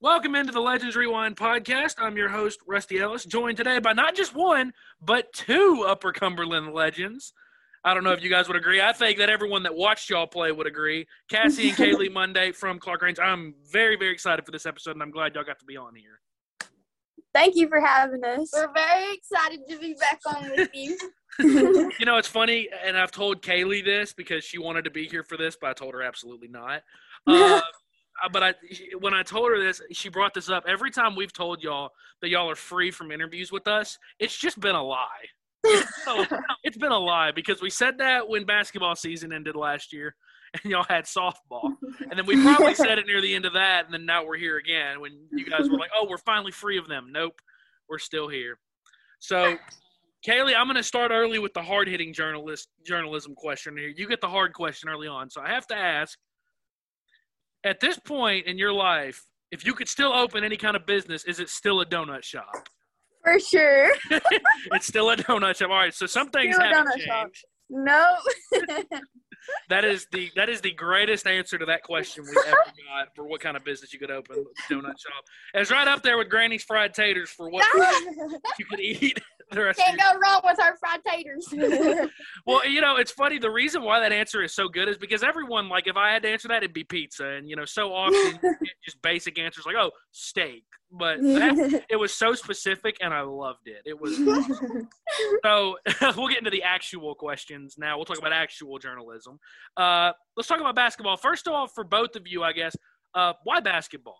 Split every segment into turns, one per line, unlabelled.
Welcome into the Legends Rewind podcast. I'm your host, Rusty Ellis, joined today by not just one, but two Upper Cumberland legends. I don't know if you guys would agree. I think that everyone that watched y'all play would agree. Cassie and Kaylee Monday from Clarkrange. I'm very, very excited for this episode, and I'm glad y'all got to be on here.
Thank you for having us.
We're very excited to be back on with you.
You know, it's funny, and I've told Kaylee this because she wanted to be here for this, but I told her absolutely not. Uh, but I, when I told her this, she brought this up. Every time we've told y'all that y'all are free from interviews with us, it's just been a lie. So, it's been a lie because we said that when basketball season ended last year and y'all had softball. And then we probably said it near the end of that, and then now we're here again when you guys were like, oh, we're finally free of them. Nope, we're still here. So, Kaylee, I'm going to start early with the hard hitting journalist journalism question here. You get the hard question early on. So I have to ask at this point in your life, if you could still open any kind of business, is it still a donut shop?
For sure.
it's still a donut shop. All right, so some things
Still
haven't
donut shop.
changed.
No.
That is the that is the greatest answer to that question we ever got for what kind of business you could open donut shop. It's right up there with Granny's fried taters for what you could eat the rest of
Can't go wrong with our fried taters.
Well, you know, it's funny. The reason why that answer is so good is because everyone, like, if I had to answer that, it'd be pizza. And, you know, so often you get just basic answers like, oh, steak. But that, it was so specific and I loved it. It was so we'll get into the actual questions now. We'll talk about actual journalism. Uh, let's talk about basketball. First of all, for both of you, I guess, uh, why basketball?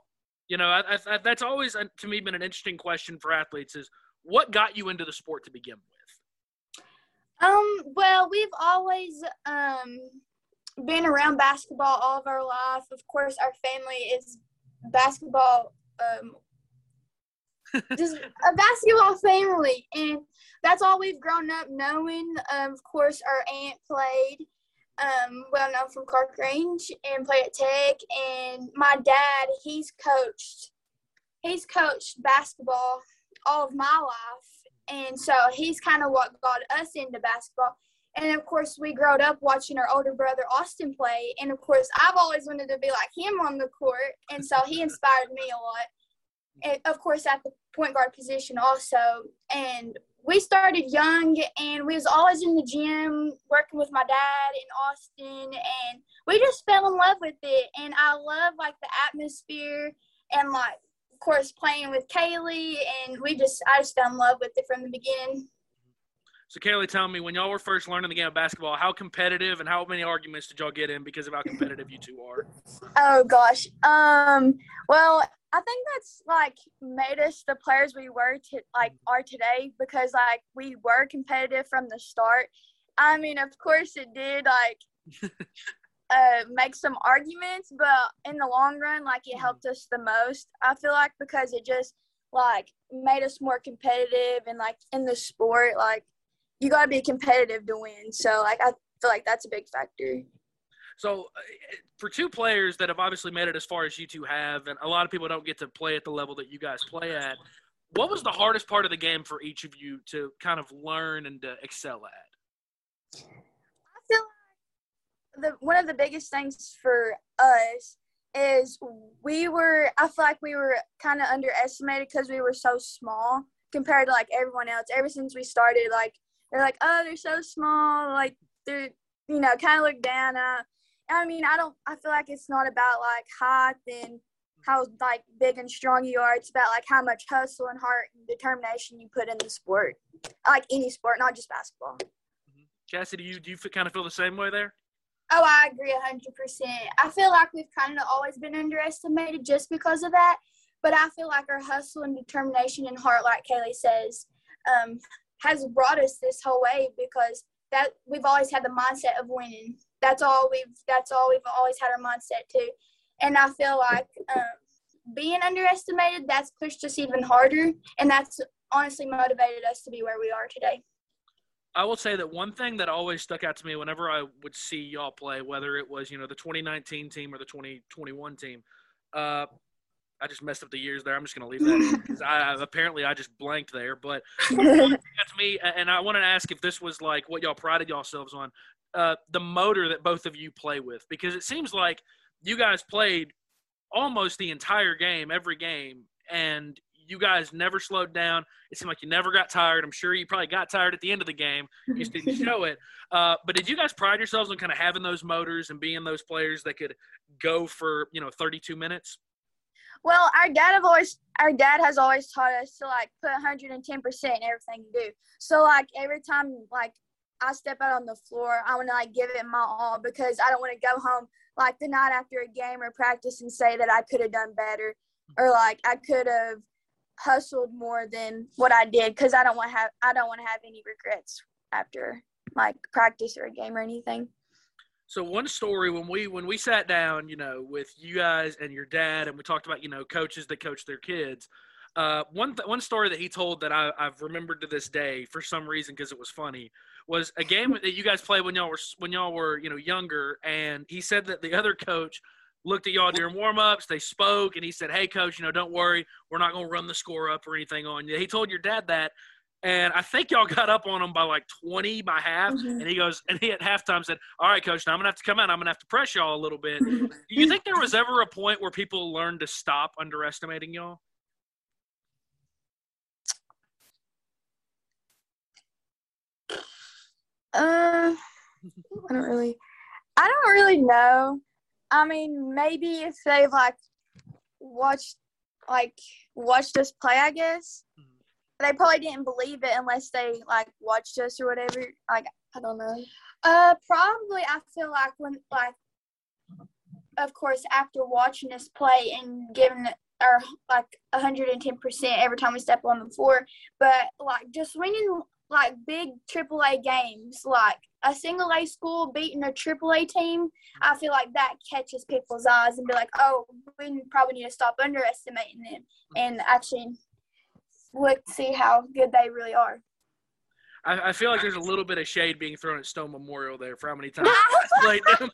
You know, I, I, I- that's always, uh, to me, been an interesting question for athletes is what got you into the sport to begin with?
um, well, we've always um been around basketball all of our life. Of course, our family is basketball um just a basketball family and that's all we've grown up knowing. Um, of course, our aunt played, um, well known from Clarkrange, and played at Tech. And my dad, he's coached, he's coached basketball all of my life, and so he's kind of what got us into basketball. And of course, we growed up watching our older brother Austin play, and of course, I've always wanted to be like him on the court, and so he inspired me a lot. And of course, at the point guard position also, and we started young and we was always in the gym working with my dad in Austin. And we just fell in love with it. And I love like the atmosphere and like course playing with Kaylee and we just I just fell in love with it from the beginning.
So, Kaylee, tell me, when y'all were first learning the game of basketball, how competitive and how many arguments did y'all get in because of how competitive you two are?
oh gosh. Um. Well, I think that's like made us the players we were to like are today because like we were competitive from the start. I mean, of course, it did like uh make some arguments, but in the long run, like it helped us the most. I feel like because it just like made us more competitive and like in the sport, like you gotta be competitive to win. So like I feel like that's a big factor.
So, uh, for two players that have obviously made it as far as you two have, and a lot of people don't get to play at the level that you guys play at, what was the hardest part of the game for each of you to kind of learn and to excel at?
The one of the biggest things for us is we were I feel like we were kind of underestimated because we were so small compared to like everyone else. Ever since we started, like they're like, oh, they're so small, like they're you know kind of look down. Uh, I mean, I don't. I feel like it's not about like height and how like big and strong you are. It's about like how much hustle and heart and determination you put in the sport, like any sport, not just basketball.
Cassie, do you do you kind of feel the same way there?
Oh, I agree a hundred percent. I feel like we've kind of always been underestimated just because of that. But I feel like our hustle and determination and heart, like Kaylee says, um, has brought us this whole way because that we've always had the mindset of winning. That's all we've. That's all we've always had our mindset to. And I feel like um, being underestimated, that's pushed us even harder, and that's honestly motivated us to be where we are today.
I will say that one thing that always stuck out to me whenever I would see y'all play, whether it was you know the 2019 team or the 2021 team, uh, I just messed up the years there. I'm just going to leave that because I apparently I just blanked there. But that's me, and I wanted to ask if this was like what y'all prided yourselves on, uh, the motor that both of you play with, because it seems like you guys played almost the entire game, every game, and you guys never slowed down. It seemed like you never got tired. I'm sure you probably got tired at the end of the game. You just didn't show it. Uh, but did you guys pride yourselves on kind of having those motors and being those players that could go for you know 32 minutes?
Well, our dad have always our dad has always taught us to like put 110 percent in everything you do. So like every time like I step out on the floor, I want to like give it my all because I don't want to go home like the night after a game or practice and say that I could have done better or like I could have hustled more than what I did because I don't want have I don't want to have any regrets after like practice or a game or anything.
So one story when we when we sat down, you know, with you guys and your dad, and we talked about you know coaches that coach their kids. Uh, one th- one story that he told that I, I've remembered to this day for some reason because it was funny was a game that you guys played when y'all were when y'all were you know younger, and he said that the other coach looked at y'all during warmups. They spoke, and he said, "Hey, coach, you know, don't worry, we're not going to run the score up or anything on you." He told your dad that, and I think y'all got up on him by like 20 by half. Mm-hmm. And he goes, and he at halftime said, All right, coach, now I'm going to have to come out. I'm going to have to press y'all a little bit. Do you think there was ever a point where people learned to stop underestimating y'all?
Uh, I don't really, I don't really know. I mean, maybe if they've like watched, like watched us play, I guess. Mm-hmm they probably didn't believe it unless they like watched us or whatever. Like I don't know.
Uh, probably I feel like when like, of course, after watching us play and giving our like 110 percent every time we step on the floor, but like just winning like big AAA games, like a single A school beating a triple A team, I feel like that catches people's eyes and be like, oh, we probably need to stop underestimating them and actually look see how good they really are.
I, I, feel like there's a little bit of shade being thrown at Stone Memorial there for how many times played them,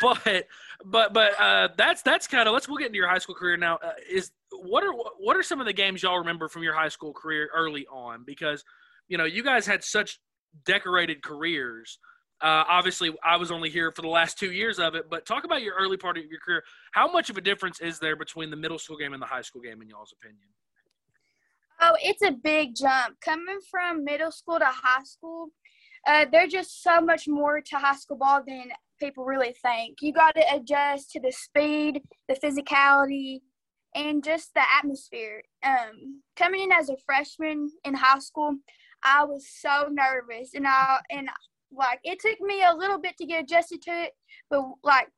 but but but uh, that's that's kind of let's we'll get into your high school career now. Uh, is what are what are some of the games y'all remember from your high school career early on? Because you know you guys had such decorated careers. Uh, obviously, I was only here for the last two years of it, but talk about your early part of your career. How much of a difference is there between the middle school game and the high school game, in y'all's opinion?
Oh, it's a big jump. Coming from middle school to high school, uh, there's just so much more to high school ball than people really think. You got to adjust to the speed, the physicality, and just the atmosphere. Um, coming in as a freshman in high school, I was so nervous, and I and like it took me a little bit to get adjusted to it, but like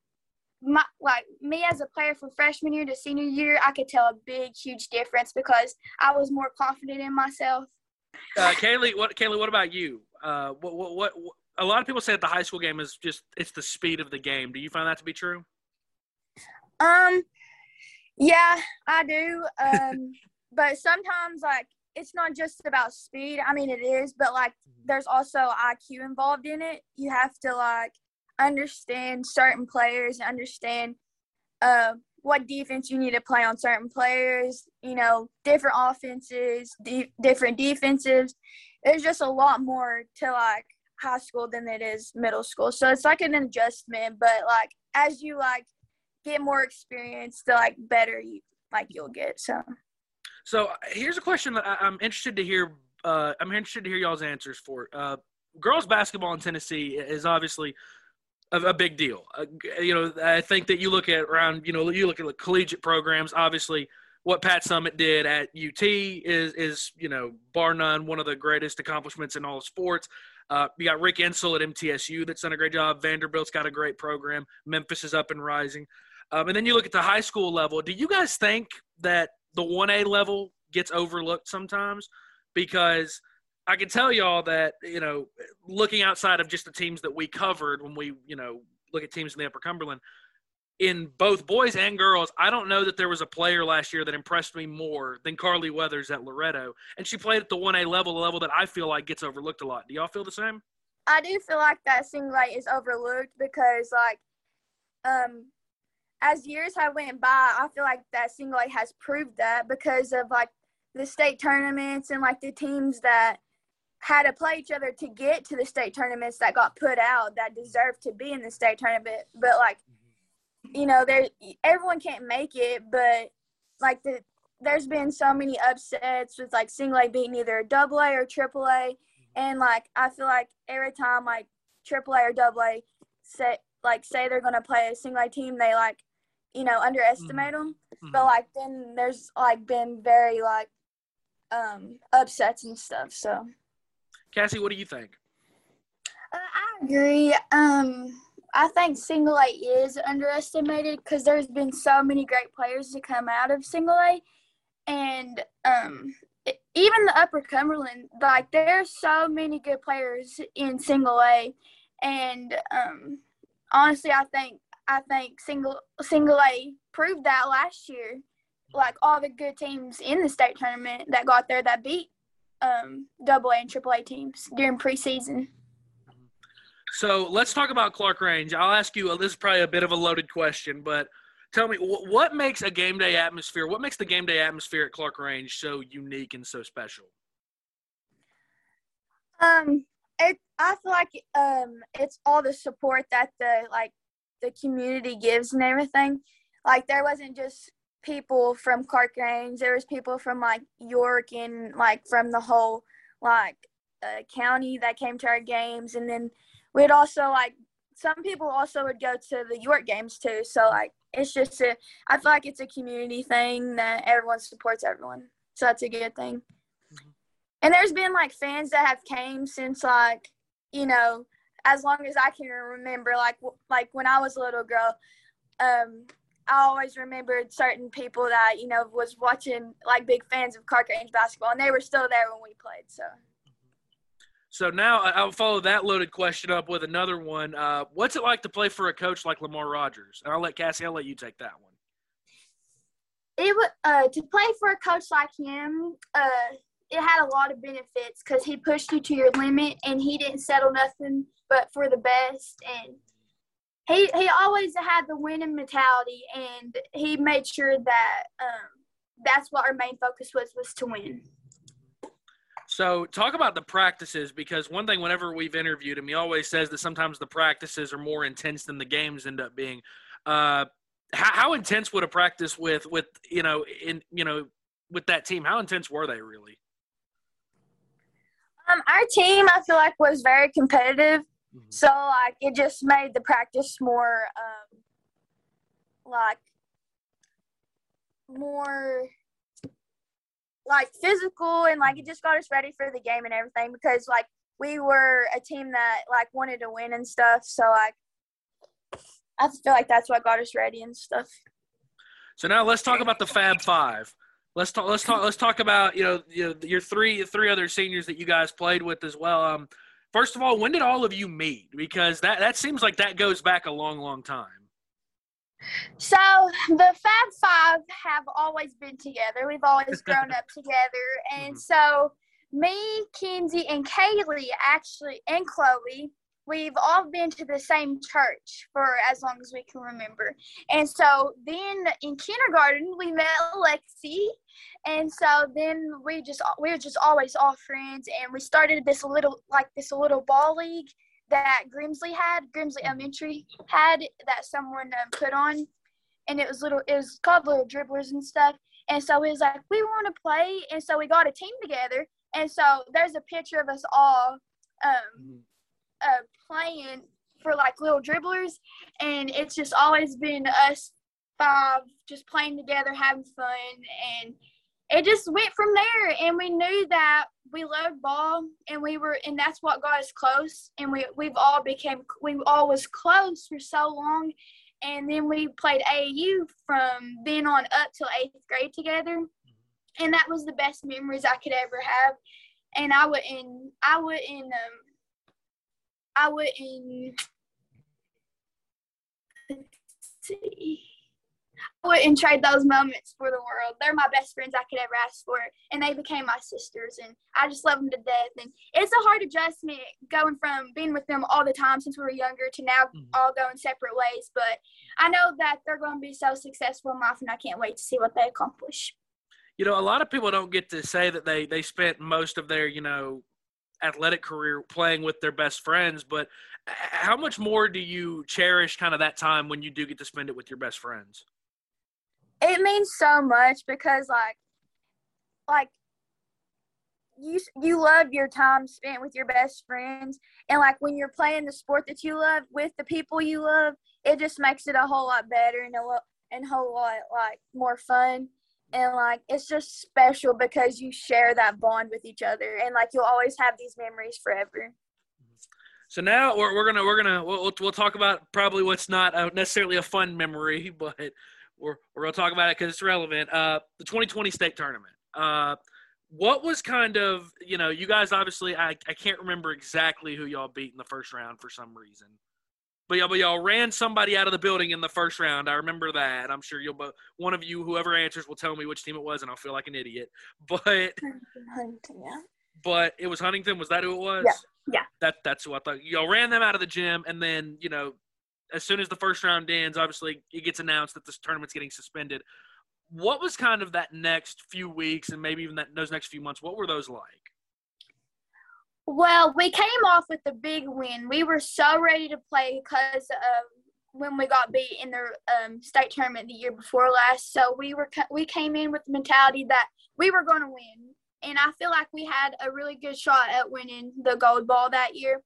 my like me as a player from freshman year to senior year, I could tell a big, huge difference because I was more confident in myself.
Uh, Kaylee, what Kaylee, what about you? Uh, what, what, what, what, a lot of people say that the high school game is just it's the speed of the game. Do you find that to be true?
Um, yeah, I do. Um, but sometimes like it's not just about speed. I mean, it is, but like there's also IQ involved in it. You have to like understand certain players, understand uh, what defense you need to play on certain players, you know, different offenses, de- different defenses. There's just a lot more to like high school than it is middle school. So it's like an adjustment, but like as you like get more experience, the like better you like you'll get. So
So here's a question that I, am interested to hear uh, I'm interested to hear y'all's answers for. Uh, girls basketball in Tennessee is obviously a, a big deal. Uh, you know, I think that you look at around, you know, you look at the collegiate programs. Obviously, what Pat Summitt did at UT is is you know bar none one of the greatest accomplishments in all sports. Uh, you got Rick Insell at MTSU that's done a great job. Vanderbilt's got a great program. Memphis is up and rising. Um, and then you look at the high school level. Do you guys think that the 1A level gets overlooked sometimes? Because – I can tell y'all that you know, looking outside of just the teams that we covered when we you know look at teams in the Upper Cumberland, in both boys and girls, I don't know that there was a player last year that impressed me more than Carly Weathers at Loretto, and she played at the one A level, a level that I feel like gets overlooked a lot. Do y'all feel the same?
I do feel like that single is overlooked because like, um, as years have went by, I feel like that single A has proved that because of like the state tournaments and like the teams that had to play each other to get to the state tournaments that got put out that deserved to be in the state tournament. But like you know, there everyone can't make it, but like the there's been so many upsets with like single A beating either double A or triple A, and like I feel like every time like triple A or double A say like say they're gonna play a single A team, they like you know underestimate them. Mm-hmm. But like then there's like been very like um upsets and stuff. So,
Cassie, what do you think?
Uh, I agree. Um, I think single A is underestimated because there's been so many great players to come out of single A, and um, even the Upper Cumberland, like there's so many good players in single A, and um, honestly, I think I think single single A proved that last year. Like all the good teams in the state tournament that got there that beat um, double A and triple A teams during preseason.
So let's talk about Clarkrange. I'll ask you. This is probably a bit of a loaded question, but tell me what makes a game day atmosphere. What makes the game day atmosphere at Clarkrange so unique and so special?
Um, it. I feel like um, it's all the support that the like the community gives and everything. Like there wasn't just people from Clarkrange. There was people from like York and like from the whole like uh, county that came to our games, and then we'd also like some people also would go to the York games too. So like it's just a I feel like it's a community thing that everyone supports everyone. So that's a good thing. Mm-hmm. And there's been like fans that have came since like you know as long as I can remember like like when I was a little girl um I always remembered certain people that you know was watching like big fans of Clarkrange basketball and they were still there when we played so
so now I'll follow that loaded question up with another one. Uh, what's it like to play for a coach like Lamar Rogers? And I'll let Cassie. I'll let you take that one.
It would uh, to play for a coach like him. Uh, it had a lot of benefits because he pushed you to your limit and he didn't settle nothing but for the best and he he always had the winning mentality and he made sure that um, that's what our main focus was was to win.
So, talk about the practices because one thing, whenever we've interviewed him, he always says that sometimes the practices are more intense than the games end up being. Uh, how, how intense would a practice with with you know in you know with that team? How intense were they really?
Um, our team, I feel like, was very competitive. Mm-hmm. So like it just made the practice more um, like more like physical and like it just got us ready for the game and everything because like we were a team that like wanted to win and stuff. So like I feel like that's what got us ready and stuff.
So now let's talk about the Fab Five. Let's talk. Let's talk. Let's talk about you know, you know your three three other seniors that you guys played with as well. Um, first of all, when did all of you meet? Because that that seems like that goes back a long, long time.
So the Fab Five have always been together. We've always grown up together, and mm-hmm. so me, Kenzie, and Kaylee actually, and Chloe, we've all been to the same church for as long as we can remember. And so then in kindergarten we met Lexi, and so then we just we were just always all friends, and we started this little like this little ball league that Grimsley had, Grimsley mm-hmm. Elementary had that someone um, put on, and it was little. It was called Little Dribblers and stuff. And so we was like, we want to play, and so we got a team together. And so there's a picture of us all um, mm-hmm. Uh, playing for like little dribblers, and it's just always been us five just playing together, having fun, and it just went from there. And we knew that we loved ball and we were and that's what got us close. And we we've all became we all was close for so long. And then we played AAU from then on up till eighth grade together. And that was the best memories I could ever have. And I wouldn't I wouldn't um I wouldn't see wouldn't trade those moments for the world. They're my best friends I could ever ask for, and they became my sisters, and I just love them to death. And it's a hard adjustment going from being with them all the time since we were younger to now mm-hmm. all going separate ways. But I know that they're going to be so successful in life, and I can't wait to see what they accomplish.
You know, a lot of people don't get to say that they they spent most of their you know athletic career playing with their best friends, but uh, how much more do you cherish kind of that time when you do get to spend it with your best friends?
It means so much because like like you you love your time spent with your best friends and like when you're playing the sport that you love with the people you love it just makes it a whole lot better and a lot and whole lot like more fun and like it's just special because you share that bond with each other and like you'll always have these memories forever.
So now we're, we're gonna we're gonna we'll, we'll talk about probably what's not a, necessarily a fun memory but we're, we're gonna talk about it because it's relevant. Uh the 2020 state tournament. Uh what was kind of you know you guys obviously I, I can't remember exactly who y'all beat in the first round for some reason but y'all, but y'all ran somebody out of the building in the first round. I remember that. I'm sure you'll. but One of you, whoever answers, will tell me which team it was, and I'll feel like an idiot. But
Huntingdon, yeah.
But it was Huntingdon. Was that who it was?
Yeah. Yeah.
That that's who I thought. Y'all ran them out of the gym, and then you know, as soon as the first round ends, obviously it gets announced that this tournament's getting suspended. What was kind of that next few weeks, and maybe even that those next few months? What were those like?
Well, we came off with a big win. We were so ready to play because of when we got beat in the um, state tournament the year before last. So we were we came in with the mentality that we were going to win, and I feel like we had a really good shot at winning the gold ball that year.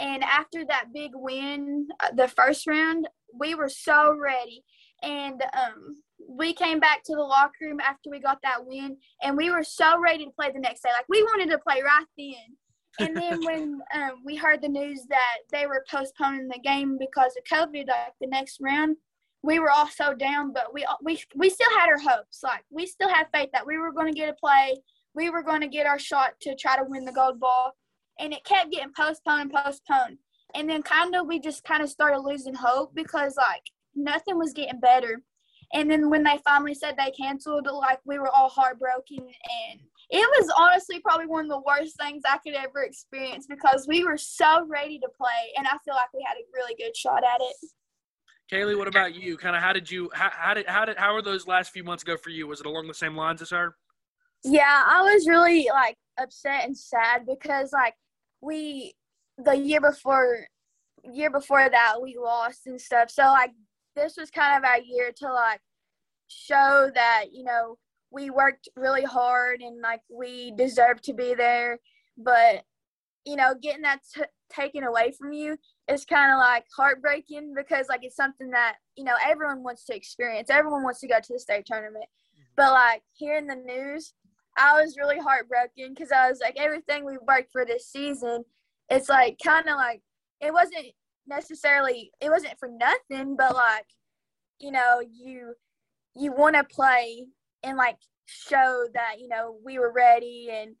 And after that big win, uh, the first round, we were so ready, and um, we came back to the locker room after we got that win, and we were so ready to play the next day. Like we wanted to play right then and then when um, we heard the news that they were postponing the game because of COVID, like the next round, we were all so down. But we we we still had our hopes. Like we still had faith that we were going to get a play. We were going to get our shot to try to win the gold ball, and it kept getting postponed postponed. And then kind of we just kind of started losing hope because like nothing was getting better. And then when they finally said they canceled, like we were all heartbroken and it was honestly probably one of the worst things I could ever experience because we were so ready to play, and I feel like we had a really good shot at it.
Kaylee, what about you? Kind of how did you how, how did how did how were those last few months go for you? Was it along the same lines as her?
Yeah, I was really like upset and sad because like we the year before year before that we lost and stuff. So like this was kind of our year to like show that, you know, we worked really hard and like we deserve to be there. But you know getting that t- taken away from you is kind of like heartbreaking because like it's something that you know everyone wants to experience. Everyone wants to go to the state tournament. Mm-hmm. but like hearing the news i was really heartbroken because i was like everything we worked for this season it's like kind of like it wasn't necessarily it wasn't for nothing but like you know you you want to play and like show that you know we were ready and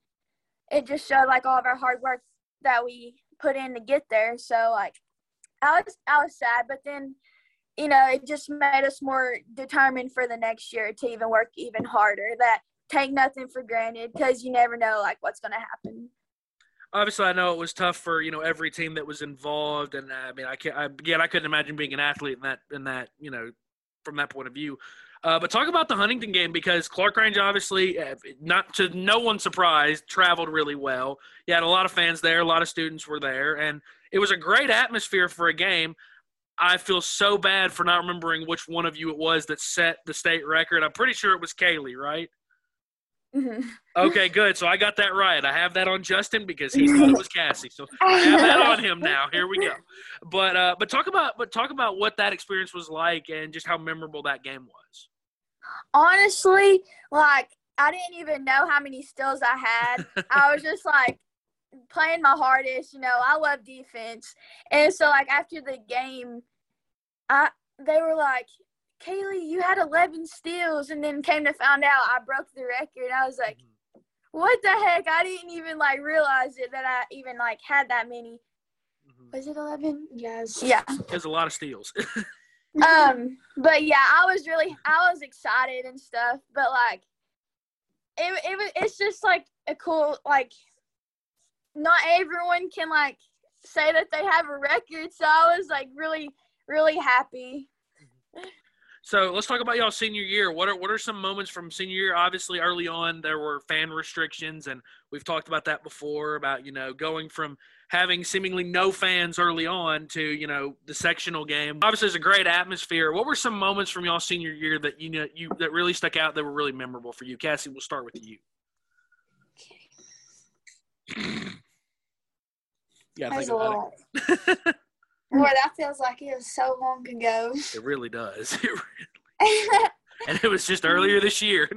it just showed like all of our hard work that we put in to get there. So like i was i was sad but then you know it just made us more determined for the next year to even work even harder. That take nothing for granted because you never know like what's going to happen.
Obviously i know it was tough for you know every team that was involved and uh, i mean i can't I, again i couldn't imagine being an athlete in that in that you know from that point of view uh, but talk about the Huntingdon game because Clarkrange obviously, uh, not to no one's surprise, traveled really well. You had a lot of fans there, a lot of students were there, and it was a great atmosphere for a game. I feel so bad for not remembering which one of you it was that set the state record. I'm pretty sure it was Kaylee, right? Mm-hmm. Okay, good. So I got that right. I have that on Justin because he thought it was Cassie. So I have that on him now. Here we go. But uh, but talk about but talk about what that experience was like and just how memorable that game was.
Honestly, like I didn't even know how many steals I had. I was just like playing my hardest. You know, I love defense, and so like after the game, I they were like, Kaylee, you had 11 steals, and then came to find out I broke the record. I was like, mm-hmm. what the heck? I didn't even like realize it that I even like had that many. Mm-hmm. Was it 11? Yes. Yeah.
There's a lot of steals.
um, but yeah, I was really, I was excited and stuff, but like, it, it was, it's just like a cool, like, not everyone can like say that they have a record, so I was like really, really happy.
So let's talk about y'all senior year. What are what are some moments from senior year? Obviously, early on there were fan restrictions, and we've talked about that before. About you know going from having seemingly no fans early on to you know the sectional game. Obviously, it's a great atmosphere. What were some moments from y'all senior year that you know you that really stuck out that were really memorable for you? Cassie, we'll start with you.
Okay. yeah, about it. Lord, that feels like it was so long ago.
It really does. It really, and it was just earlier this year.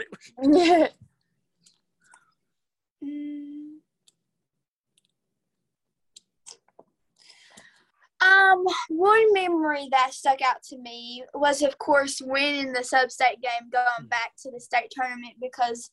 Mm.
Um, one memory that stuck out to me was, of course, winning the sub-state game, going back to the state tournament because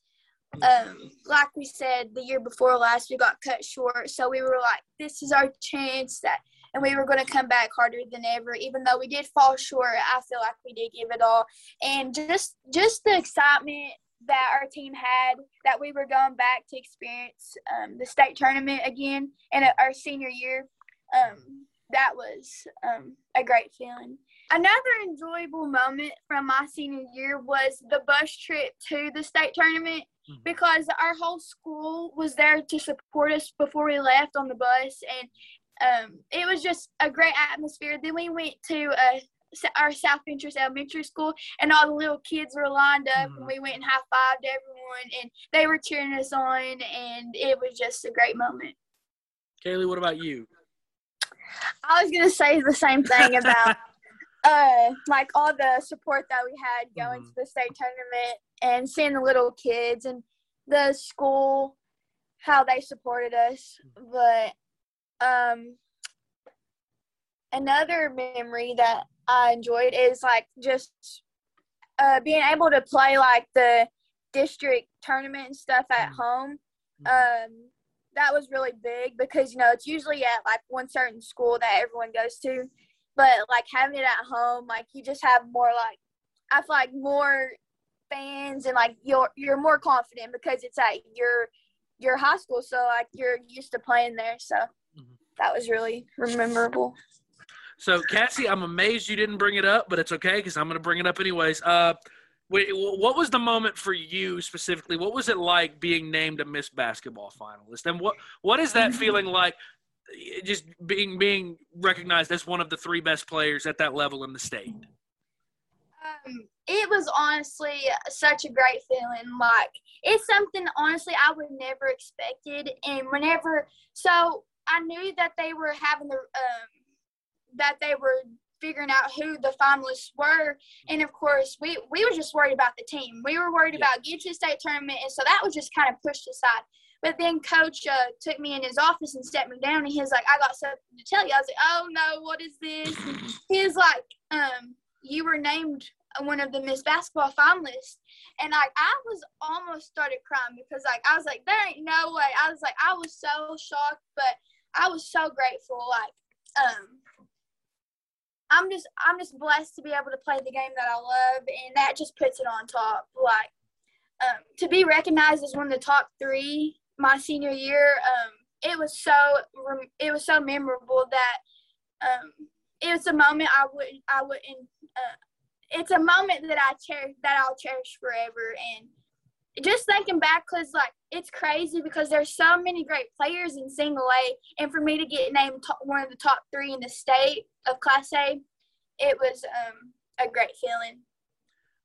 um, like we said the year before last, we got cut short. So we were like, this is our chance that and we were going to come back harder than ever. Even though we did fall short i feel like we did give it all. And just just the excitement that our team had that we were going back to experience um, the state tournament again in our senior year. Um, that was um, a great feeling another enjoyable moment from my senior year was the bus trip to the state tournament mm-hmm. because our whole school was there to support us before we left on the bus and um, it was just a great atmosphere. Then we went to uh, our South Fentress Elementary School, and all the little kids were lined up, mm-hmm. and we went and high fived everyone, and they were cheering us on, and it was just a great moment.
Kaylee, what about you?
I was gonna say the same thing about uh like all the support that we had going mm-hmm. to the state tournament and seeing the little kids and the school how they supported us. Mm-hmm. But um, another memory that I enjoyed is like just uh, being able to play like the district tournament and stuff at mm-hmm. home. Mm-hmm. Um, that was really big because you know it's usually at like one certain school that everyone goes to, but like having it at home, like you just have more like I feel like more fans and like you're you're more confident because it's at your your high school, so like you're used to playing there. So that was really memorable.
So, Cassie, I'm amazed you didn't bring it up, but it's okay because I'm going to bring it up anyways. Uh, what was the moment for you specifically? What was it like being named a Miss Basketball finalist, and what what is that feeling like? Just being being recognized as one of the three best players at that level in the state.
Um, it was honestly such a great feeling. Like it's something honestly I would never expected, and whenever so I knew that they were having the um, that they were figuring out who the finalists were, and of course we we were just worried about the team. We were worried yeah. about getting to the state tournament, and so that was just kind of pushed aside. But then coach uh, took me in his office and stepped me down, and he's like, "I got something to tell you." I was like, "Oh no, what is this?" he's like, um, "You were named one of the Miss Basketball finalists," and like I was almost started crying because like I was like, "There ain't no way." I was like, I was so shocked, but I was so grateful. Like, um, I'm just I'm just blessed to be able to play the game that I love, and that just puts it on top. Like, um, to be recognized as one of the top three my senior year, um, it was so it was so memorable that um, it was a moment I would I wouldn't. Uh, it's a moment that I cherish that I'll cherish forever, and just thinking back, cause like it's crazy because there's so many great players in single A, and for me to get named top, one of the top three in the state of Class A, it was um, a great feeling.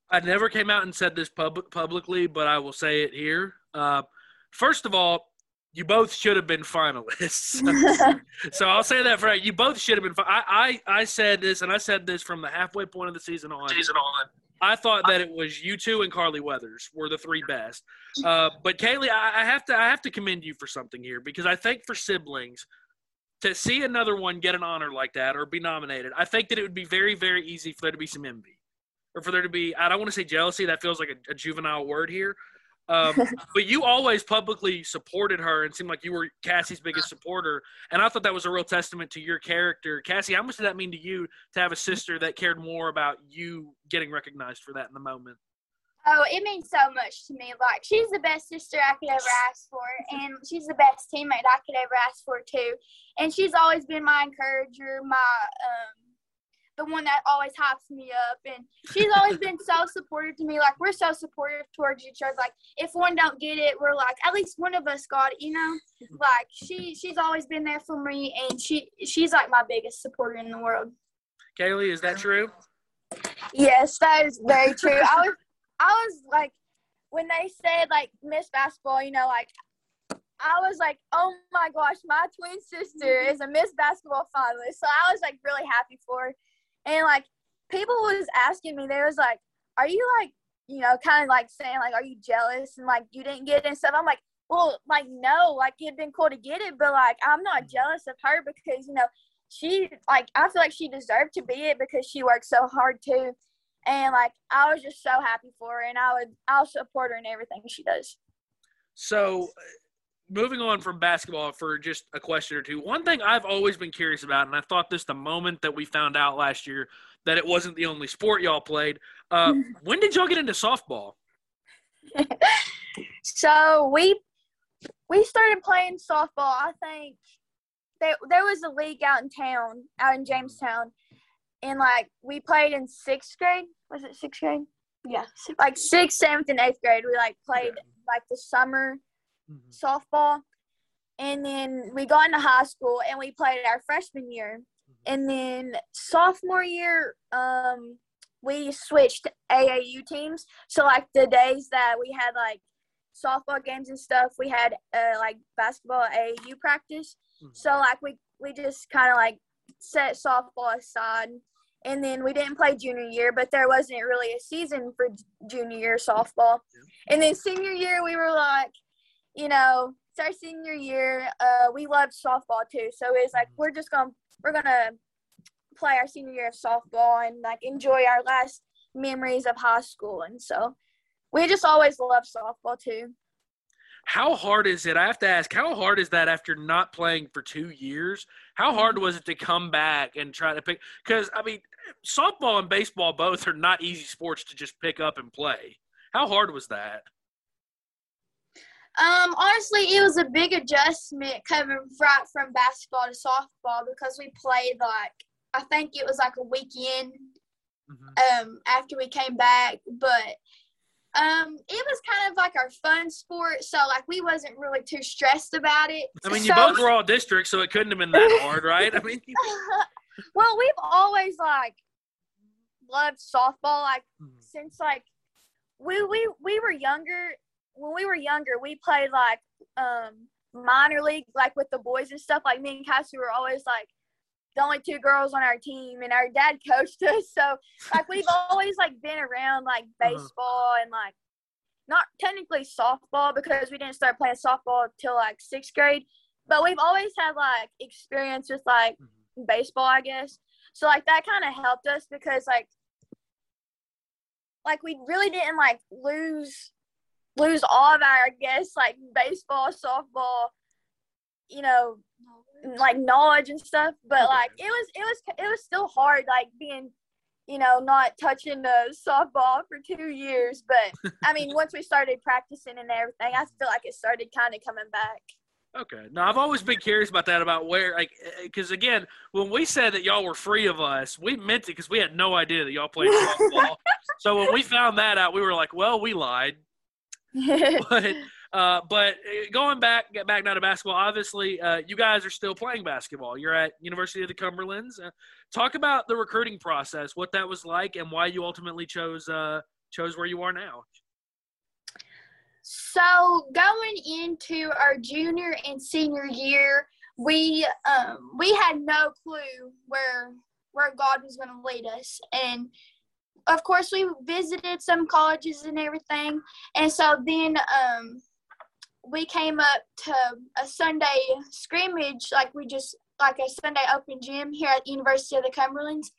I never came out and said this pub- publicly, but I will say it here. Uh, first of all, you both should have been finalists. so I'll say that for you. Both should have been. I, I I said this, and I said this from the halfway point of the season on. Season on. I thought that it was you two and Carly Weathers were the three best. Uh, but Kaylee, I, I, have to I have to commend you for something here because I think for siblings to see another one get an honor like that or be nominated, I think that it would be very very easy for there to be some envy or for there to be I don't want to say jealousy. That feels like a, a juvenile word here, um, but you always publicly supported her and seemed like you were Cassie's biggest supporter. And I thought that was a real testament to your character. Cassie, how much did that mean to you to have a sister that cared more about you getting recognized for that in the moment?
Oh, it means so much to me. Like she's the best sister I could ever ask for, and she's the best teammate I could ever ask for too. And she's always been my encourager, my um, the one that always hypes me up and she's always been so supportive to me. Like we're so supportive towards each other. Like if one don't get it we're like at least one of us got it you know? Like she she's always been there for me and she she's like my biggest supporter in the world.
Kaylee is that true?
Yes that is very true. I was i was like when they said like miss basketball you know like I was like, oh my gosh, my twin sister mm-hmm. is a Miss Basketball finalist. So I was like really happy for her. And like people was asking me, they was like, Are you like, you know, kind of like saying like, Are you jealous and like you didn't get it and stuff? I'm like, Well, like no, like it'd been cool to get it, but like I'm not mm-hmm. jealous of her because, you know, she like I feel like she deserved to be it because she worked so hard too. And like I was just so happy for her and I would I'll support her in everything she does.
So moving on from basketball for just a question or two. One thing I've always been curious about, and I thought this the moment that we found out last year that it wasn't the only sport y'all played. Uh, when did y'all get into softball?
so we we started playing softball. I think there there was a league out in town, out in Jamestown, and like we played in sixth grade. Was it sixth grade? Yeah, like sixth, seventh, and eighth grade. We like played okay. like the summer mm-hmm. softball. And then we got into high school and we played our freshman year. Mm-hmm. And then sophomore year, um, we switched AAU teams. So like the days that we had like softball games and stuff, we had uh, like basketball AAU practice. Mm-hmm. So like we we just kind of like set softball aside. And then we didn't play junior year, but there wasn't really a season for junior year softball. And then senior year, we were like, you know, it's our senior year. Uh, we loved softball too, so it's like we're just gonna we're gonna play our senior year of softball and like enjoy our last memories of high school, and so we just always loved softball too.
How hard is it? I have to ask, how hard is that after not playing for two years? How hard was it to come back and try to pick? Because, I mean, softball and baseball both are not easy sports to just pick up and play. How hard was that?
Um, honestly, it was a big adjustment coming right from basketball to softball because we played like I think it was like a weekend mm-hmm. um after we came back, but um it was kind of like our fun sport, so like we wasn't really too stressed about it.
I mean, you both were all districts, so it couldn't have been that hard, right? I mean,
well, we've always like loved softball like mm-hmm. since like we we we were younger when we were younger, we played like um minor league, like with the boys and stuff. Like me and Cassie were always like the only two girls on our team, and our dad coached us. So like we've always like been around like uh-huh. baseball and like not technically softball because we didn't start playing softball till like sixth grade, but we've always had like experience with like mm-hmm. baseball, I guess. So like that kind of helped us because like like we really didn't like lose lose all of our, I guess, like baseball, softball, you know, like knowledge and stuff. But like it was, it was, it was still hard, like being, you know, not touching the softball for two years. But I mean, once we started practicing and everything, I feel like it started kind of coming back.
Okay. Now I've always been curious about that, about where, like, because eh, again, when we said that y'all were free of us, we meant it because we had no idea that y'all played softball. so when we found that out, we were like, well, we lied. but uh, but uh, going back, get back now to basketball. Obviously, uh, you guys are still playing basketball. You're at University of the Cumberlands. Uh, talk about the recruiting process, what that was like, and why you ultimately chose uh, chose where you are now.
So going into our junior and senior year, we um, we had no clue where where God was going to lead us, and of course we visited some colleges and everything and so then um we came up to a sunday scrimmage like we just like a sunday open gym here at the university of the cumberlands.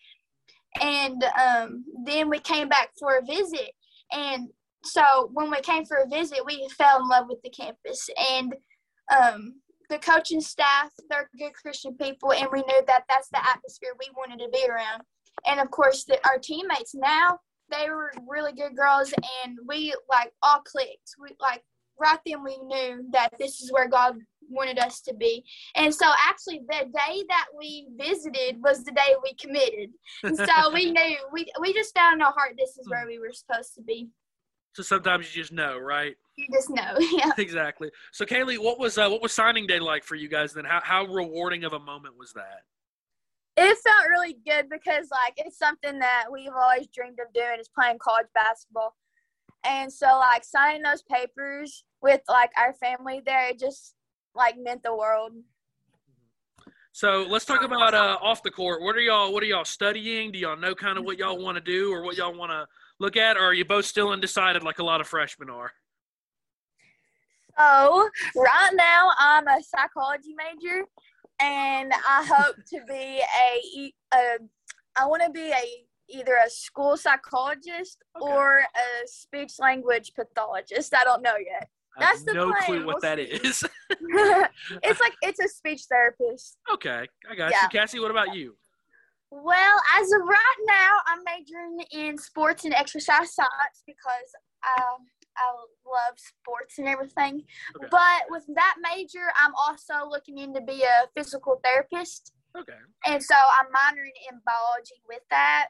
And um then we came back for a visit. And so when we came for a visit we fell in love with the campus. And um the coaching staff they're good christian people and we knew that that's the atmosphere we wanted to be around. And of course the, our teammates now they were really good girls and we like all clicked. We like right then we knew that this is where God wanted us to be. And so actually the day that we visited was the day we committed. And so we knew we we just found in our heart this is where we were supposed to be.
So sometimes you just know, right?
You just know. Yeah.
Exactly. So Kaylee, what was uh, what was signing day like for you guys? Then how how rewarding of a moment was that?
It felt really good because like it's something that we've always dreamed of doing is playing college basketball. And so like signing those papers with like our family there, it just like meant the world.
So let's talk about uh, off the court. What are y'all What are y'all studying? Do y'all know kind of what y'all want to do or what y'all want to look at, or are you both still undecided like a lot of freshmen are?
So right now I'm a psychology major, and I hope to be a, a I want to be a either a school psychologist
Okay.
or a speech language pathologist. I don't know yet.
I have
That's the
no
plan.
clue what that is.
it's like it's a speech therapist.
okay, I got
Yeah.
you, Cassie. What about you?
Well, as of right now, I'm majoring in sports and exercise science because um, I love sports and everything.
Okay.
But with that major, I'm also looking into be a physical therapist,
Okay.
and so I'm minoring in biology with that.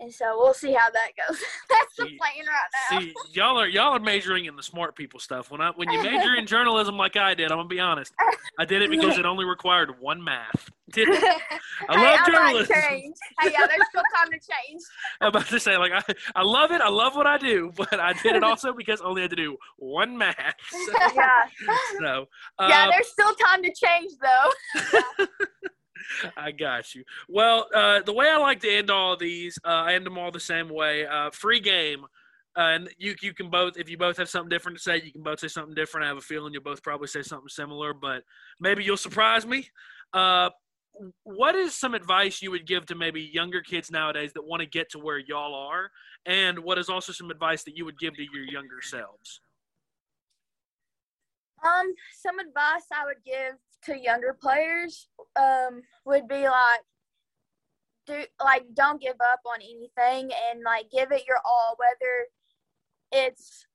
And so we'll see how that goes. That's the
See-
plan right now.
See, y'all are y'all are majoring in the smart people stuff. When I when you major in journalism like I did, I'm gonna be honest. I did it because it only required one math. Did it? I
hey,
love
I
journalism.
change. Hey, yeah, there's still time to change.
I'm about to say like I, I love it. I love what I do, but I did it also because I only had to do one math. So,
Yeah,
so,
yeah,
uh,
there's still time to change though.
I got you. Well, uh, the way I like to end all these, uh, I end them all the same way. Uh, free game. Uh, and you you can both if you both have something different to say, you can both say something different. I have a feeling you'll both probably say something similar, but maybe you'll surprise me. Uh, what is some advice you would give to maybe younger kids nowadays that want to get to where y'all are? And what is also some advice that you would give to your younger selves?
Um, some advice I would give to younger players um would be like do like don't give up on anything and like give it your all whether it's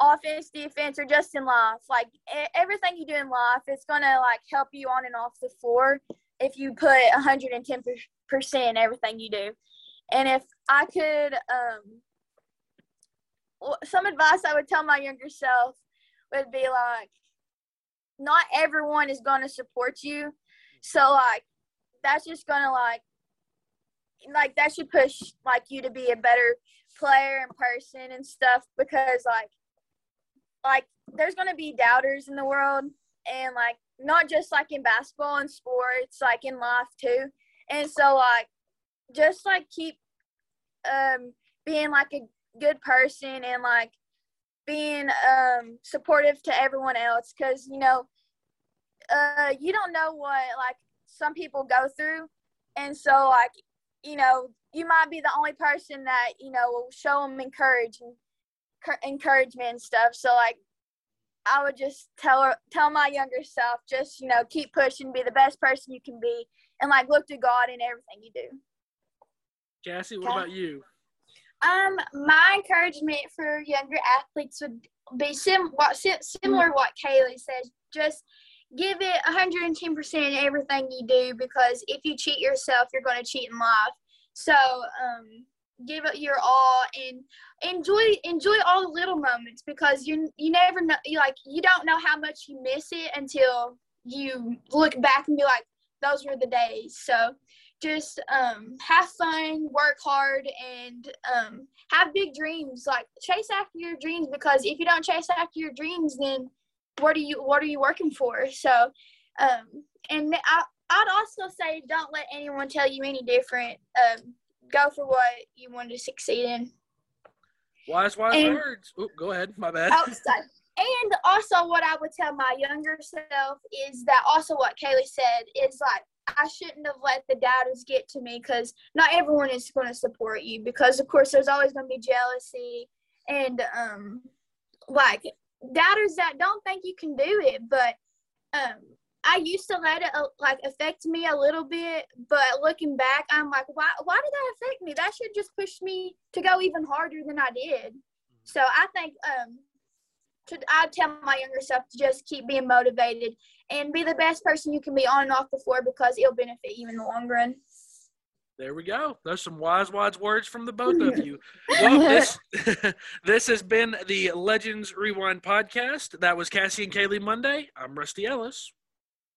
offense, defense, or just in life. Like everything you do in life, it's gonna like help you on and off the floor if you put 110 percent in everything you do. And if I could, um, some advice I would tell my younger self would be like, not everyone is gonna support you, so like that's just gonna like like that should push like you to be a better player and person and stuff because like like there's gonna be doubters in the world and like not just like in basketball and sports like in life too. And so like just like keep um being like a good person and like being um supportive to everyone else because you know uh you don't know what like some people go through and so like you know you might be the only person that you know will show them encourage and cur- encouragement and stuff so like i would just tell her tell my younger self just you know keep pushing be the best person you can be and like look to god in everything you do
Cassie, what
Okay.
about you?
Um, my encouragement for younger athletes would be sim what sim- similar what Kaylee says. Just give it 110% in everything you do because if you cheat yourself, you're going to cheat in life. So, um, give it your all and enjoy enjoy all the little moments because you you never know you like you don't know how much you miss it until you look back and be like those were the days. So, just um, have fun, work hard, and um, have big dreams. Like chase after your dreams because if you don't chase after your dreams, then what are you what are you working for? So, um, and I I'd also say don't let anyone tell you any different. Um, go for what you want to succeed in.
Wise, wise
And-
words. Oop, go ahead. My bad.
outside. And also, what I would tell my younger self is that also what Kaylee said is like I shouldn't have let the doubters get to me because not everyone is going to support you because of course there's always going to be jealousy and um like doubters that don't think you can do it. But um I used to let it uh, like affect me a little bit, but looking back, I'm like, why? Why did that affect me? That should just push me to go even harder than I did. So I think um, to I tell my younger self to just keep being motivated and be the best person you can be on and off the floor because it'll benefit you in the long run.
There we go. Those some wise, wise words from the both of you. Well, this this has been the Legends Rewind podcast. That was Cassie and Kaylee Monday. I'm Rusty Ellis.